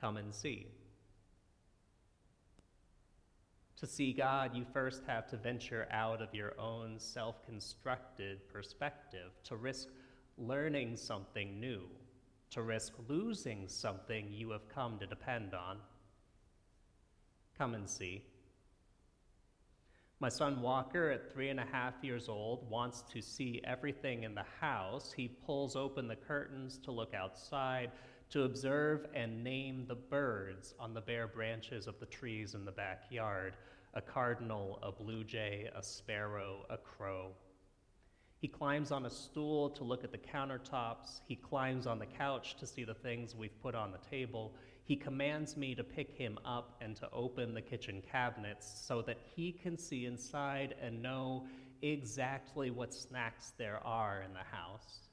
Come and see. To see God, you first have to venture out of your own self constructed perspective, to risk learning something new, to risk losing something you have come to depend on. Come and see. My son Walker, at three and a half years old, wants to see everything in the house. He pulls open the curtains to look outside, to observe and name the birds on the bare branches of the trees in the backyard a cardinal, a blue jay, a sparrow, a crow. He climbs on a stool to look at the countertops. He climbs on the couch to see the things we've put on the table. He commands me to pick him up and to open the kitchen cabinets so that he can see inside and know exactly what snacks there are in the house.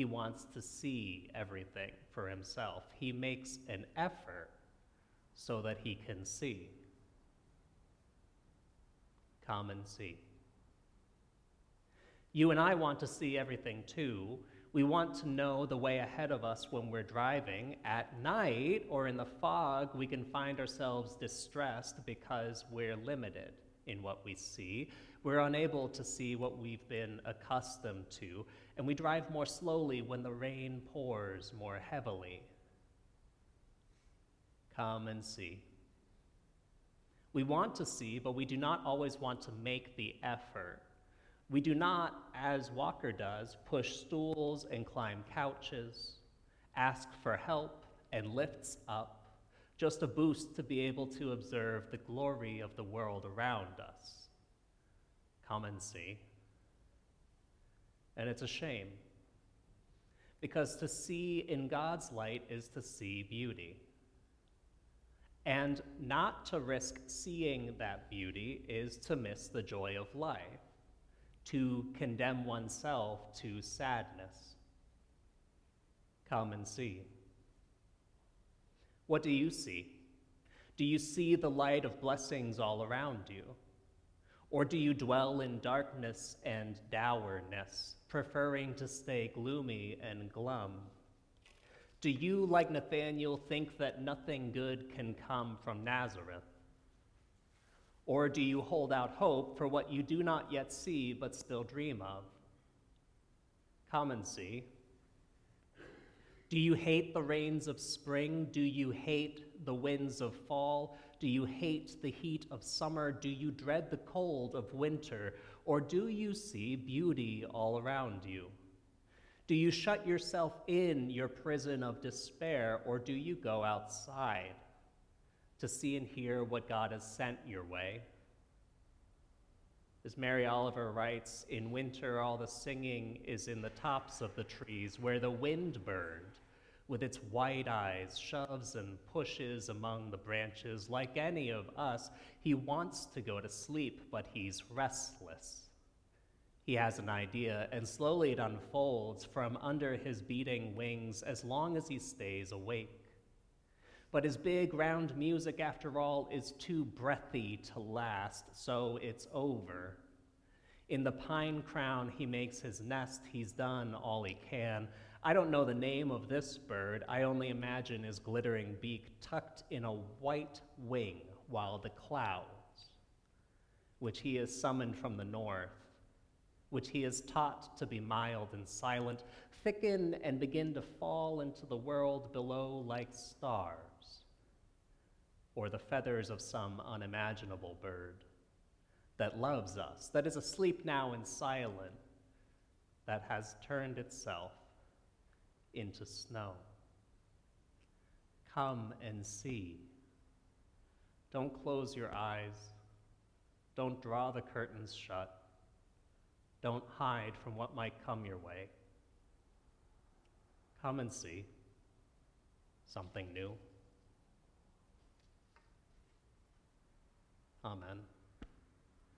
He wants to see everything for himself. He makes an effort so that he can see. Come and see. You and I want to see everything too. We want to know the way ahead of us when we're driving. At night or in the fog, we can find ourselves distressed because we're limited in what we see. We're unable to see what we've been accustomed to, and we drive more slowly when the rain pours more heavily. Come and see. We want to see, but we do not always want to make the effort. We do not, as Walker does, push stools and climb couches, ask for help and lifts up, just a boost to be able to observe the glory of the world around us. Come and see. And it's a shame, because to see in God's light is to see beauty. And not to risk seeing that beauty is to miss the joy of life, to condemn oneself to sadness. Come and see. What do you see? Do you see the light of blessings all around you? Or do you dwell in darkness and dourness, preferring to stay gloomy and glum? Do you, like Nathanael, think that nothing good can come from Nazareth? Or do you hold out hope for what you do not yet see but still dream of? Come and see. Do you hate the rains of spring? Do you hate the winds of fall? Do you hate the heat of summer? Do you dread the cold of winter? Or do you see beauty all around you? Do you shut yourself in your prison of despair, or do you go outside to see and hear what God has sent your way? As Mary Oliver writes, in winter all the singing is in the tops of the trees, where the wind bird, with its white eyes, shoves and pushes among the branches. Like any of us, he wants to go to sleep, but he's restless he has an idea, and slowly it unfolds from under his beating wings as long as he stays awake. But his big round music, after all, is too breathy to last, so it's over. In the pine crown, he makes his nest. He's done all he can. I don't know the name of this bird. I only imagine his glittering beak tucked in a white wing, while the clouds, which he has summoned from the north, which he is taught to be mild and silent, thicken and begin to fall into the world below like stars, or the feathers of some unimaginable bird that loves us, that is asleep now and silent, that has turned itself into snow. Come and see. Don't close your eyes. Don't draw the curtains shut. Don't hide from what might come your way. Come and see something new. Amen.